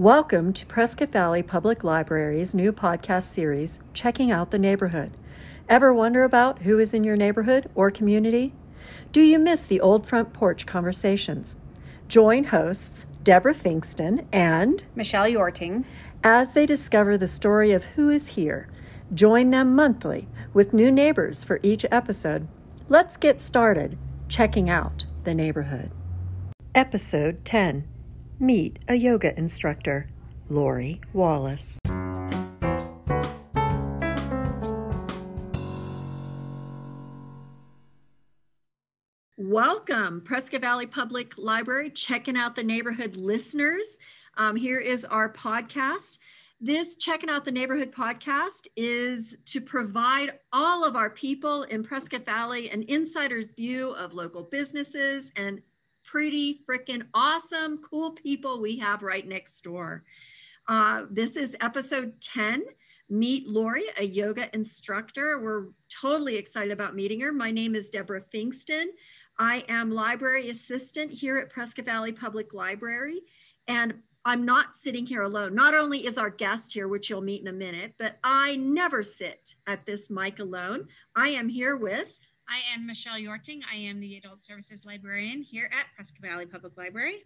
Welcome to Prescott Valley Public Library's new podcast series, Checking Out the Neighborhood. Ever wonder about who is in your neighborhood or community? Do you miss the old front porch conversations? Join hosts Deborah Finkston and Michelle Yorting as they discover the story of who is here. Join them monthly with new neighbors for each episode. Let's get started checking out the neighborhood. Episode 10 Meet a yoga instructor, Lori Wallace. Welcome, Prescott Valley Public Library, checking out the neighborhood listeners. Um, here is our podcast. This Checking Out the Neighborhood podcast is to provide all of our people in Prescott Valley an insider's view of local businesses and pretty freaking awesome, cool people we have right next door. Uh, this is episode 10. Meet Lori, a yoga instructor. We're totally excited about meeting her. My name is Deborah Finkston. I am library assistant here at Prescott Valley Public Library. And I'm not sitting here alone. Not only is our guest here, which you'll meet in a minute, but I never sit at this mic alone. I am here with I am Michelle Yorting. I am the Adult Services Librarian here at Prescott Valley Public Library.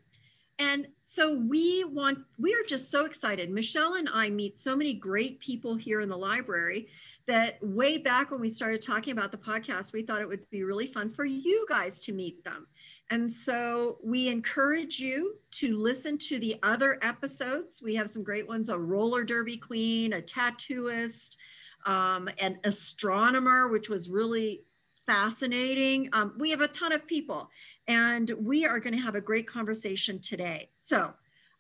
And so we want, we are just so excited. Michelle and I meet so many great people here in the library that way back when we started talking about the podcast, we thought it would be really fun for you guys to meet them. And so we encourage you to listen to the other episodes. We have some great ones a roller derby queen, a tattooist, um, an astronomer, which was really fascinating. Um, we have a ton of people, and we are going to have a great conversation today. So,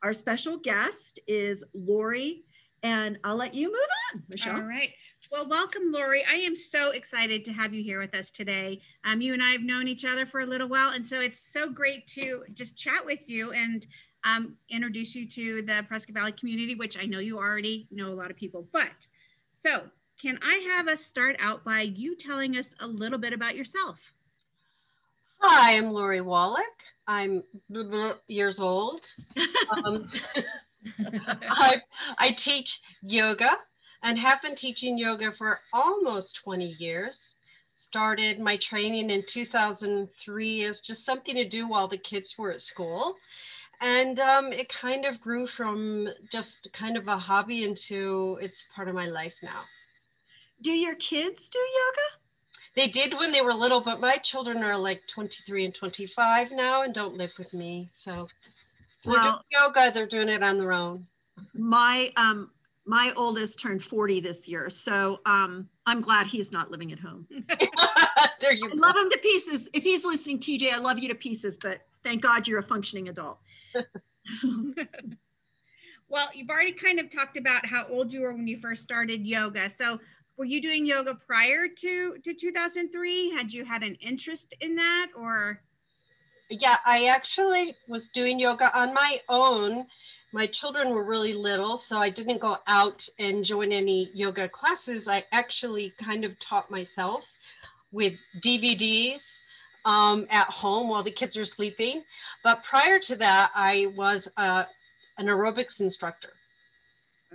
our special guest is Lori, and I'll let you move on, Michelle. All right. Well, welcome, Lori. I am so excited to have you here with us today. Um, you and I have known each other for a little while, and so it's so great to just chat with you and um, introduce you to the Prescott Valley community, which I know you already know a lot of people. But so can I have us start out by you telling us a little bit about yourself? Hi, I'm Lori Wallach. I'm years old. Um, I, I teach yoga and have been teaching yoga for almost 20 years. Started my training in 2003 as just something to do while the kids were at school. And um, it kind of grew from just kind of a hobby into it's part of my life now. Do your kids do yoga? They did when they were little, but my children are like 23 and 25 now and don't live with me. So they're well, doing yoga, they're doing it on their own. My um my oldest turned 40 this year. So um I'm glad he's not living at home. there you I go. love him to pieces. If he's listening, TJ, I love you to pieces, but thank God you're a functioning adult. well, you've already kind of talked about how old you were when you first started yoga. So were you doing yoga prior to to 2003 had you had an interest in that or? Yeah i actually was doing yoga on my own. My children were really little so i didn't go out and join any yoga classes. I actually kind of taught myself with dvds um, at home while the kids were sleeping. But prior to that i was uh, an aerobics instructor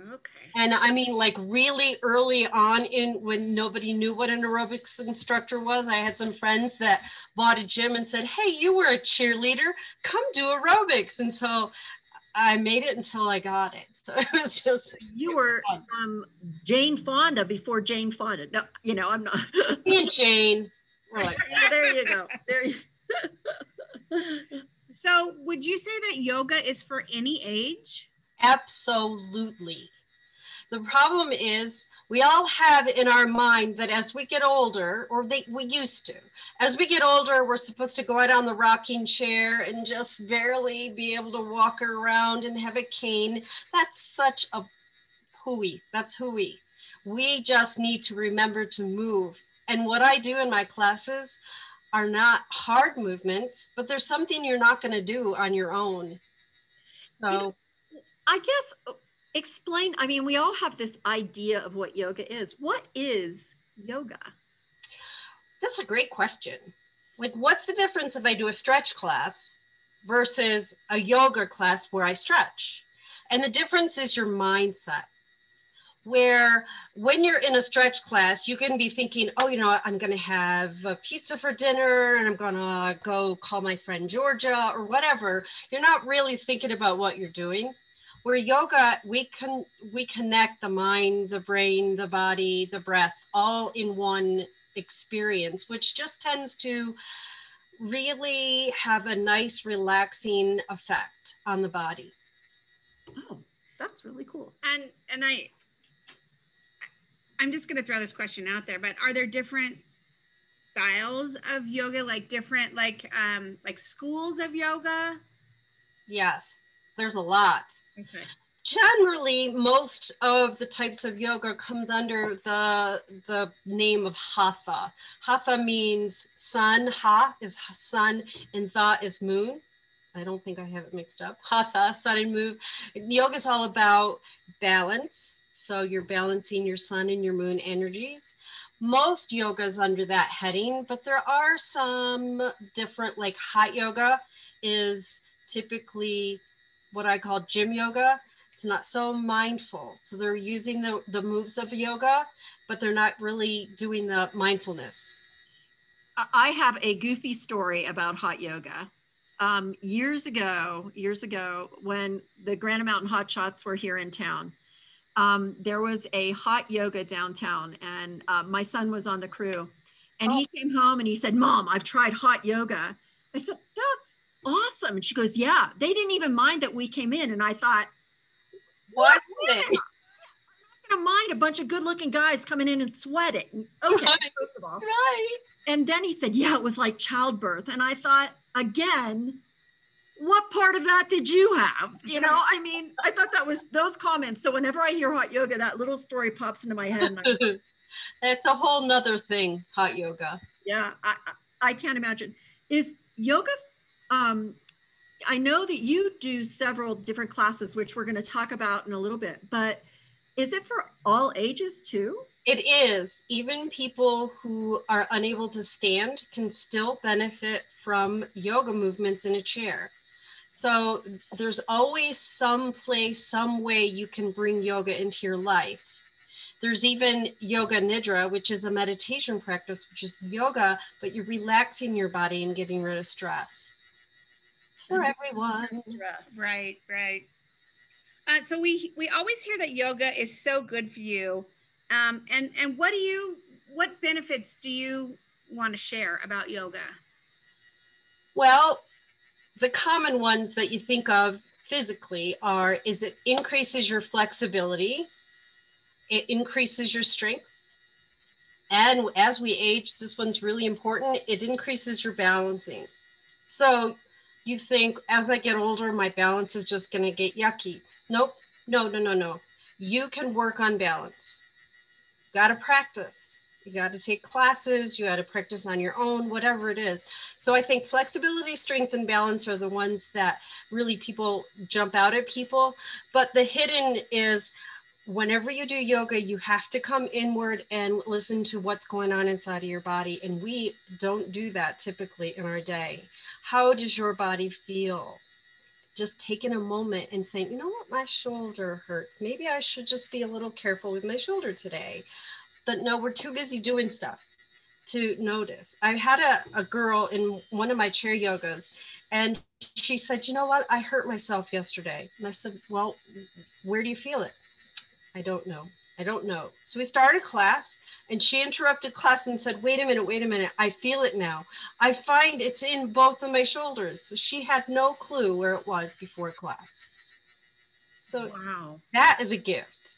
Okay. And I mean, like really early on in when nobody knew what an aerobics instructor was, I had some friends that bought a gym and said, Hey, you were a cheerleader, come do aerobics. And so I made it until I got it. So it was just you were um, Jane Fonda before Jane Fonda. No, you know, I'm not me and Jane. Right. yeah, there you go. There you So would you say that yoga is for any age? Absolutely. The problem is we all have in our mind that as we get older, or they, we used to, as we get older, we're supposed to go out on the rocking chair and just barely be able to walk around and have a cane. That's such a hooey. That's hooey. We just need to remember to move. And what I do in my classes are not hard movements, but there's something you're not going to do on your own. So I guess uh, explain. I mean, we all have this idea of what yoga is. What is yoga? That's a great question. Like, what's the difference if I do a stretch class versus a yoga class where I stretch? And the difference is your mindset. Where when you're in a stretch class, you can be thinking, oh, you know, I'm going to have a pizza for dinner and I'm going to go call my friend Georgia or whatever. You're not really thinking about what you're doing where yoga we can we connect the mind the brain the body the breath all in one experience which just tends to really have a nice relaxing effect on the body. Oh that's really cool. And and i i'm just going to throw this question out there but are there different styles of yoga like different like um like schools of yoga? Yes there's a lot. Okay. Generally, most of the types of yoga comes under the the name of hatha. Hatha means sun. Ha is sun, and tha is moon. I don't think I have it mixed up. Hatha, sun and moon. Yoga is all about balance. So you're balancing your sun and your moon energies. Most yoga is under that heading, but there are some different, like hot yoga is typically what I call gym yoga. It's not so mindful. So they're using the, the moves of yoga, but they're not really doing the mindfulness. I have a goofy story about hot yoga. Um, years ago, years ago, when the Granite Mountain Hot Shots were here in town, um, there was a hot yoga downtown, and uh, my son was on the crew. And oh. he came home and he said, Mom, I've tried hot yoga. I said, That's awesome. And she goes, yeah, they didn't even mind that we came in. And I thought, what? what? I'm not gonna mind a bunch of good looking guys coming in and sweating. Okay, right. first of all. Right. And then he said, yeah, it was like childbirth. And I thought, again, what part of that did you have? You know, I mean, I thought that was those comments. So whenever I hear hot yoga, that little story pops into my head. it's a whole nother thing, hot yoga. Yeah, I, I can't imagine. Is yoga um, I know that you do several different classes, which we're going to talk about in a little bit, but is it for all ages too? It is. Even people who are unable to stand can still benefit from yoga movements in a chair. So there's always some place, some way you can bring yoga into your life. There's even yoga nidra, which is a meditation practice, which is yoga, but you're relaxing your body and getting rid of stress for everyone. Right, right. Uh, so we we always hear that yoga is so good for you, um, and and what do you what benefits do you want to share about yoga? Well, the common ones that you think of physically are is it increases your flexibility, it increases your strength, and as we age, this one's really important. It increases your balancing. So you think as I get older, my balance is just going to get yucky. Nope. No, no, no, no. You can work on balance. Got to practice. You got to take classes. You got to practice on your own, whatever it is. So I think flexibility, strength, and balance are the ones that really people jump out at people. But the hidden is whenever you do yoga, you have to come inward and listen to what's going on inside of your body. And we don't do that typically in our day. How does your body feel? Just taking a moment and saying, you know what, my shoulder hurts. Maybe I should just be a little careful with my shoulder today. But no, we're too busy doing stuff to notice. I had a, a girl in one of my chair yogas, and she said, You know what? I hurt myself yesterday. And I said, Well, where do you feel it? I don't know. I don't know. So we started class and she interrupted class and said, wait a minute, wait a minute. I feel it now. I find it's in both of my shoulders. So she had no clue where it was before class. So wow. that is a gift.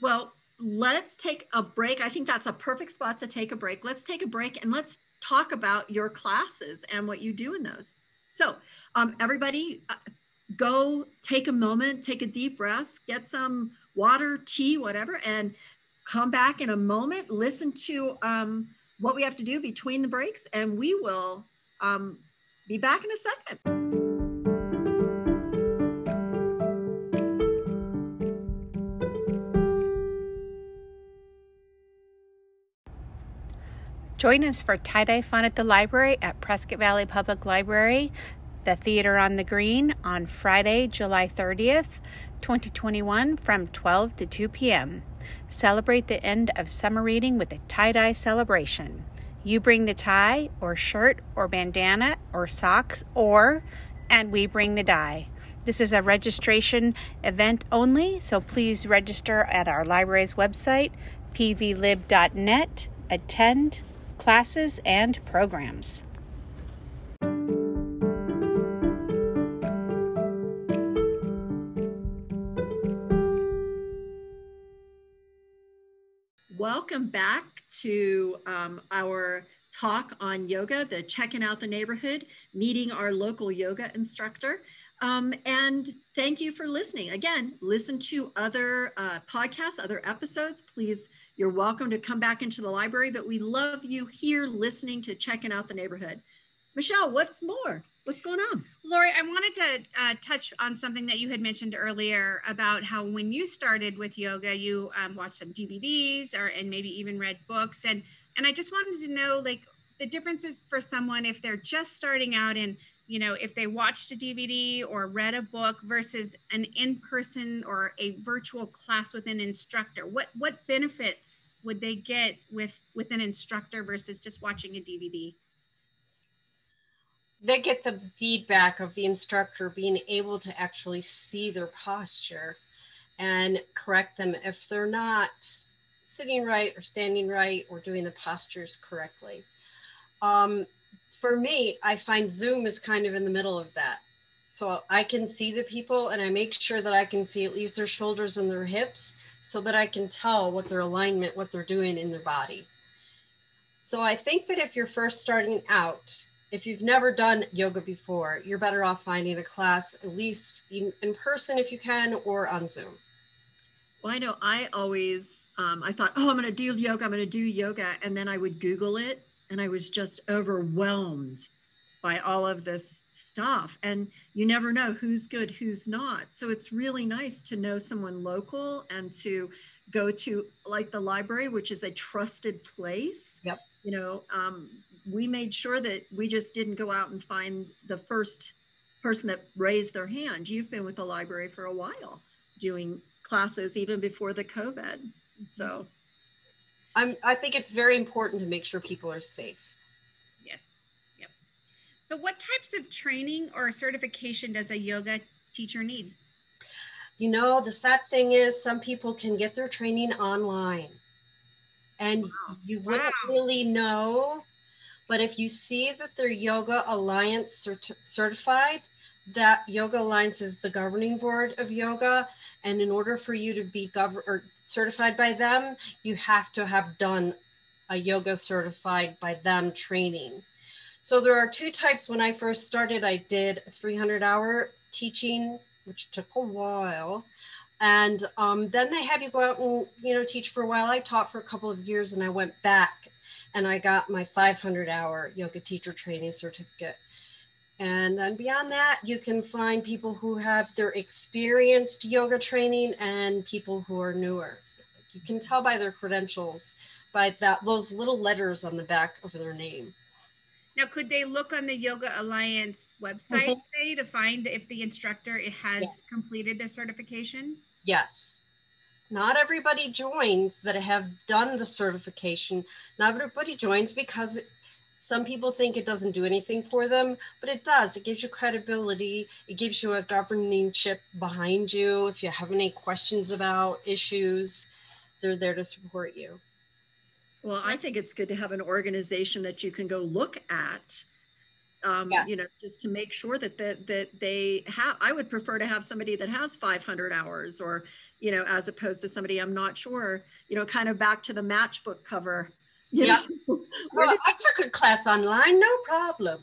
Well, let's take a break. I think that's a perfect spot to take a break. Let's take a break and let's talk about your classes and what you do in those. So, um, everybody, uh, go take a moment, take a deep breath, get some water, tea, whatever, and come back in a moment, listen to um, what we have to do between the breaks, and we will um, be back in a second. Join us for tie dye fun at the library at Prescott Valley Public Library the Theater on the Green on Friday, July 30th, 2021 from 12 to 2 p.m. Celebrate the end of summer reading with a tie dye celebration. You bring the tie, or shirt, or bandana, or socks, or, and we bring the dye. This is a registration event only, so please register at our library's website, pvlib.net. Attend classes and programs. Welcome back to um, our talk on yoga, the checking out the neighborhood, meeting our local yoga instructor. Um, and thank you for listening. Again, listen to other uh, podcasts, other episodes. Please, you're welcome to come back into the library, but we love you here listening to checking out the neighborhood. Michelle, what's more? What's going on? Lori, I wanted to uh, touch on something that you had mentioned earlier about how when you started with yoga, you um, watched some DVDs or and maybe even read books, and and I just wanted to know like the differences for someone if they're just starting out and you know if they watched a dvd or read a book versus an in-person or a virtual class with an instructor. What what benefits would they get with with an instructor versus just watching a dvd they get the feedback of the instructor being able to actually see their posture and correct them if they're not sitting right or standing right or doing the postures correctly. Um, for me, I find Zoom is kind of in the middle of that. So I can see the people and I make sure that I can see at least their shoulders and their hips so that I can tell what their alignment, what they're doing in their body. So I think that if you're first starting out, if you've never done yoga before, you're better off finding a class at least in, in person if you can or on Zoom. Well, I know I always, um, I thought, oh, I'm going to do yoga, I'm going to do yoga. And then I would Google it and I was just overwhelmed by all of this stuff. And you never know who's good, who's not. So it's really nice to know someone local and to go to like the library, which is a trusted place. Yep. You know, um, we made sure that we just didn't go out and find the first person that raised their hand. You've been with the library for a while doing classes even before the COVID. So mm-hmm. I'm, I think it's very important to make sure people are safe. Yes. Yep. So what types of training or certification does a yoga teacher need? You know, the sad thing is some people can get their training online and wow. you wouldn't wow. really know but if you see that they're Yoga Alliance cert- certified, that Yoga Alliance is the governing board of yoga. And in order for you to be or certified by them, you have to have done a yoga certified by them training. So there are two types. When I first started, I did a 300 hour teaching, which took a while. And um, then they have you go out and you know teach for a while. I taught for a couple of years, and I went back and I got my 500 hour yoga teacher training certificate. And then beyond that, you can find people who have their experienced yoga training and people who are newer. You can tell by their credentials, by that those little letters on the back of their name. Now, could they look on the Yoga Alliance website, mm-hmm. say, to find if the instructor has yeah. completed their certification? Yes not everybody joins that have done the certification. Not everybody joins because some people think it doesn't do anything for them, but it does. It gives you credibility. It gives you a governing chip behind you. If you have any questions about issues, they're there to support you. Well, I think it's good to have an organization that you can go look at. Um, yeah. you know, just to make sure that that that they have. I would prefer to have somebody that has 500 hours or you know, as opposed to somebody I'm not sure, you know, kind of back to the matchbook cover. Yeah. well, I took a class online, no problem.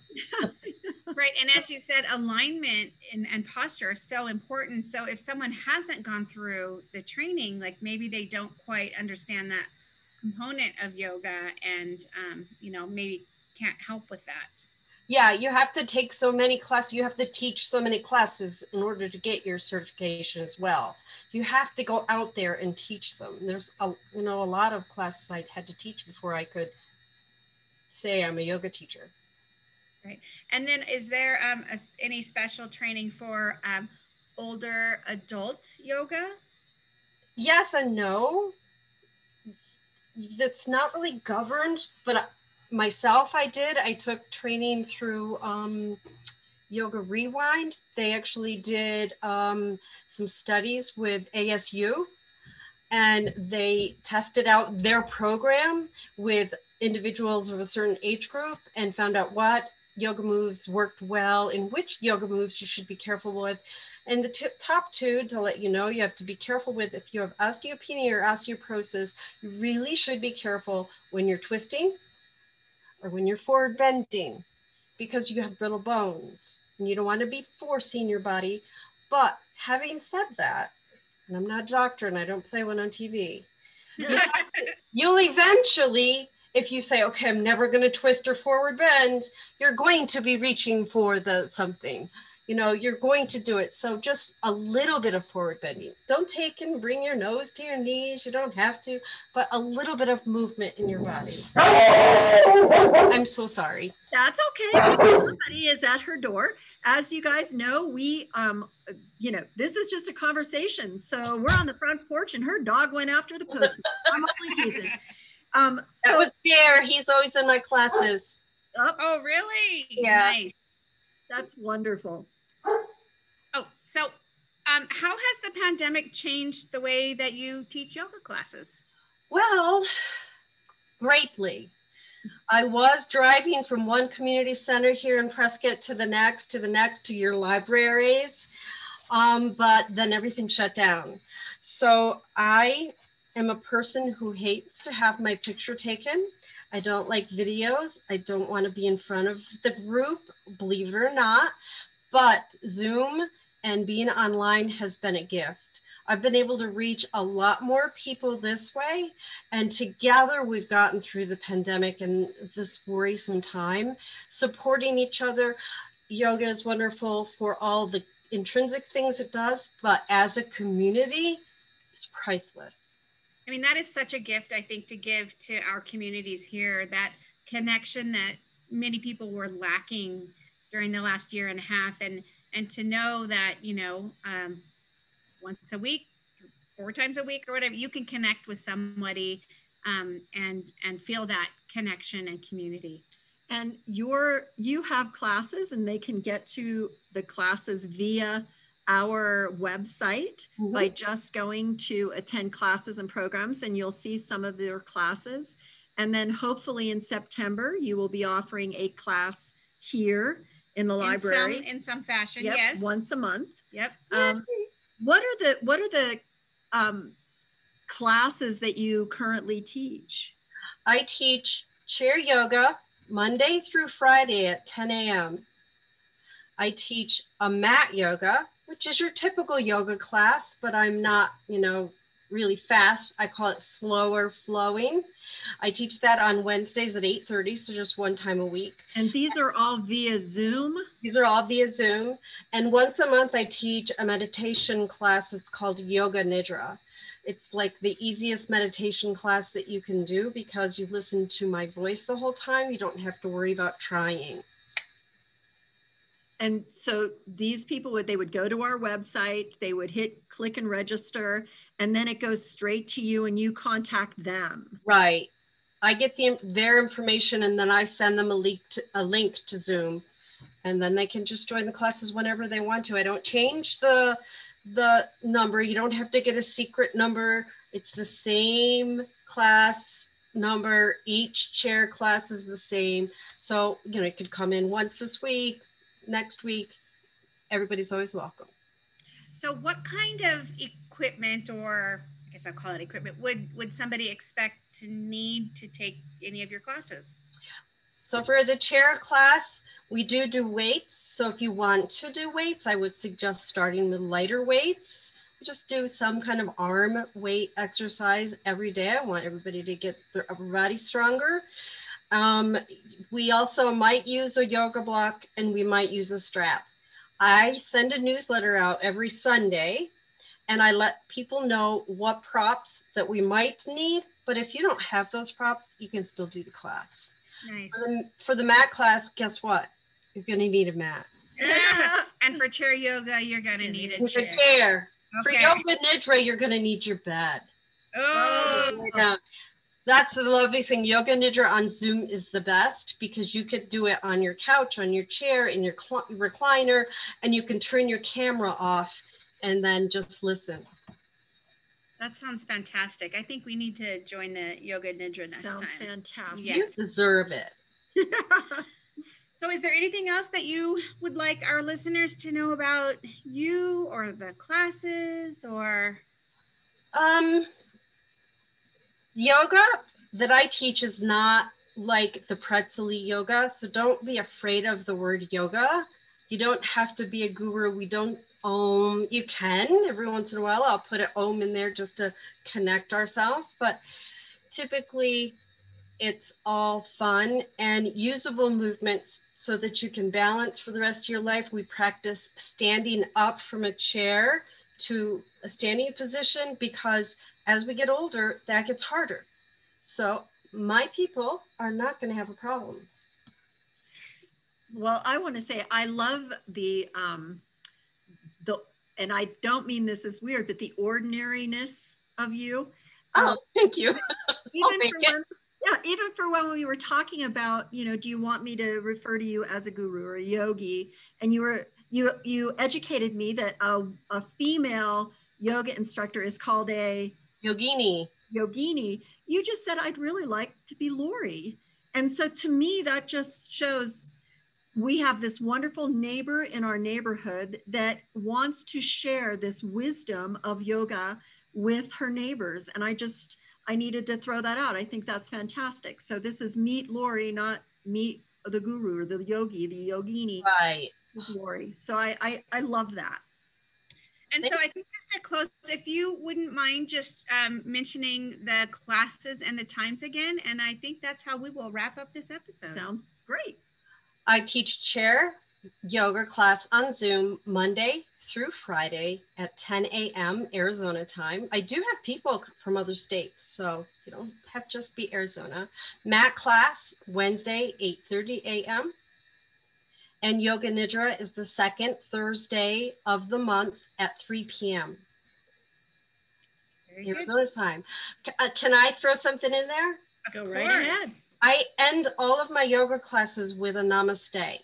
right. And as you said, alignment and, and posture are so important. So if someone hasn't gone through the training, like maybe they don't quite understand that component of yoga and, um, you know, maybe can't help with that yeah you have to take so many classes you have to teach so many classes in order to get your certification as well you have to go out there and teach them there's a you know a lot of classes i had to teach before i could say i'm a yoga teacher Right. And then is there um, a, any special training for um, older adult yoga? Yes and no. That's not really governed, but myself, I did. I took training through um, Yoga Rewind. They actually did um, some studies with ASU and they tested out their program with individuals of a certain age group and found out what yoga moves worked well and which yoga moves you should be careful with. And the t- top two to let you know, you have to be careful with if you have osteopenia or osteoporosis, you really should be careful when you're twisting or when you're forward bending because you have brittle bones and you don't want to be forcing your body. But having said that, and I'm not a doctor and I don't play one on TV, you'll eventually if you say, okay, I'm never going to twist or forward bend, you're going to be reaching for the something. You know, you're going to do it. So just a little bit of forward bending. Don't take and bring your nose to your knees. You don't have to, but a little bit of movement in your body. I'm so sorry. That's okay. Somebody is at her door. As you guys know, we, um, you know, this is just a conversation. So we're on the front porch, and her dog went after the post. I'm only teasing. Um, so, that was Bear. He's always in my classes. Oh, oh really? Yeah. Nice. That's wonderful. Um, how has the pandemic changed the way that you teach yoga classes? Well, greatly. I was driving from one community center here in Prescott to the next, to the next, to your libraries, um, but then everything shut down. So I am a person who hates to have my picture taken. I don't like videos. I don't want to be in front of the group, believe it or not. But Zoom and being online has been a gift. I've been able to reach a lot more people this way. And together we've gotten through the pandemic and this worrisome time, supporting each other. Yoga is wonderful for all the intrinsic things it does, but as a community, it's priceless. I mean, that is such a gift, I think, to give to our communities here that connection that many people were lacking during the last year and a half. And, and to know that, you know, um, once a week, four times a week or whatever, you can connect with somebody um, and, and feel that connection and community. And your, you have classes and they can get to the classes via our website mm-hmm. by just going to attend classes and programs, and you'll see some of their classes. And then hopefully in September, you will be offering a class here in the library in some, in some fashion. Yep, yes, once a month. Yep. Um, what are the what are the um, classes that you currently teach? I teach chair yoga Monday through Friday at 10 a.m. I teach a mat yoga which is your typical yoga class, but I'm not, you know, really fast. I call it slower flowing. I teach that on Wednesdays at 8:30, so just one time a week. And these are all via Zoom? These are all via Zoom. And once a month I teach a meditation class. It's called Yoga Nidra. It's like the easiest meditation class that you can do because you listen to my voice the whole time. You don't have to worry about trying and so these people would they would go to our website they would hit click and register and then it goes straight to you and you contact them. Right. I get the, their information and then i send them a link to, a link to zoom. And then they can just join the classes whenever they want to. I don't change the the number. You don't have to get a secret number. It's the same class number. Each chair class is the same. So you know it could come in once this week next week, everybody's always welcome. So what kind of equipment or I guess I'll call it equipment would would somebody expect to need to take any of your classes? So for the chair class, we do do weights. So if you want to do weights, I would suggest starting with lighter weights. Just do some kind of arm weight exercise every day. I want everybody to get their upper body stronger. Um, we also might use a yoga block and we might use a strap. I send a newsletter out every Sunday and I let people know what props that we might need. But if you don't have those props, you can still do the class. Nice. For the, for the mat class, guess what? you're going to need a mat. and for chair yoga, you're going to need a With chair. a chair. For yoga nidra, you're going to need your bed. Oh. That's the lovely thing. Yoga Nidra on Zoom is the best because you could do it on your couch, on your chair, in your cl- recliner, and you can turn your camera off and then just listen. that sounds fantastic. I think we need to join the yoga nidra next Sounds time. fantastic. Yeah. You deserve it. So, is there anything else that you would like our listeners to know about you or the classes or? Um, yoga that I teach is not like the pretzely yoga, so don't be afraid of the word yoga. You don't have to be a guru. We don't om. You can every once in a while. I'll put an om in there just to connect ourselves, but typically it's all fun and usable movements so that you can balance for the rest of your life. We practice standing up from a chair to a standing position because as we get older, that gets harder. So my people are not going to have a problem. Well, I want to say I love the um and I don't mean this as weird, but the ordinariness of you. Oh, um, thank you. even for when, yeah, even for when we were talking about, you know, do you want me to refer to you as a guru or a yogi? And you were you you educated me that a, a female yoga instructor is called a Yogini. yogini. You just said I'd really like to be Lori. And so to me, that just shows we have this wonderful neighbor in our neighborhood that wants to share this wisdom of yoga with her neighbors. And I just, I needed to throw that out. I think that's fantastic. So this is meet Lori, not meet the guru or the yogi, the yogini Right. Lori. So I, I, I love that. And so I think just to close, if you wouldn't mind just um, mentioning the classes and the times again, and I think that's how we will wrap up this episode. Sounds great. I teach chair yoga class on Zoom Monday through Friday at 10 a.m. Arizona time. I do have people from other states, so you don't have to just be Arizona. Mat class Wednesday 8:30 a.m. And Yoga Nidra is the second Thursday of the month at 3 p.m. Very good. Arizona time. C- uh, can I throw something in there? Of Go right ahead. I end all of my yoga classes with a namaste.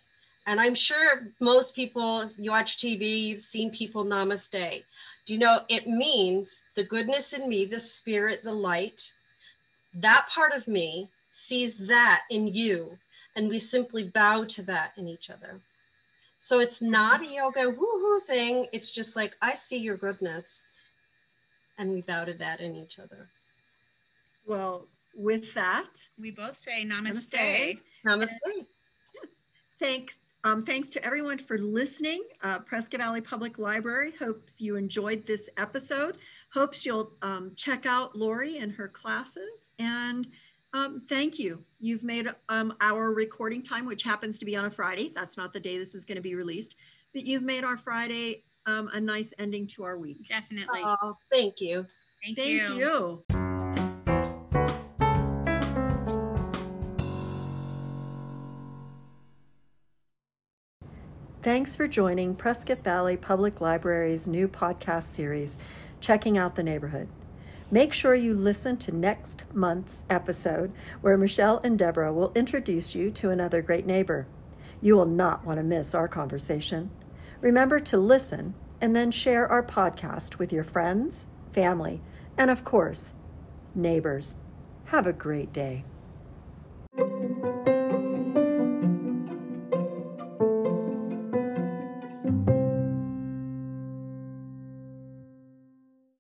And I'm sure most people, you watch TV, you've seen people namaste. Do you know it means the goodness in me, the spirit, the light, that part of me sees that in you. And we simply bow to that in each other. So it's not a yoga woohoo thing. It's just like, I see your goodness. And we bow to that in each other. Well, with that, We both say namaste. Namaste. Namaste. Yes. Thanks. Um, thanks to everyone for listening. Uh, Prescott Valley Public Library hopes you enjoyed this episode. Hopes you'll um, check out Lori and her classes. And um, thank you. You've made um, our recording time, which happens to be on a Friday. That's not the day this is going to be released, but you've made our Friday um, a nice ending to our week. Definitely. Oh, thank you. Thank, Thank you. you. Thanks for joining Prescott Valley Public Library's new podcast series, Checking Out the Neighborhood. Make sure you listen to next month's episode where Michelle and Deborah will introduce you to another great neighbor. You will not want to miss our conversation. Remember to listen and then share our podcast with your friends, family, and of course, neighbors. Have a great day.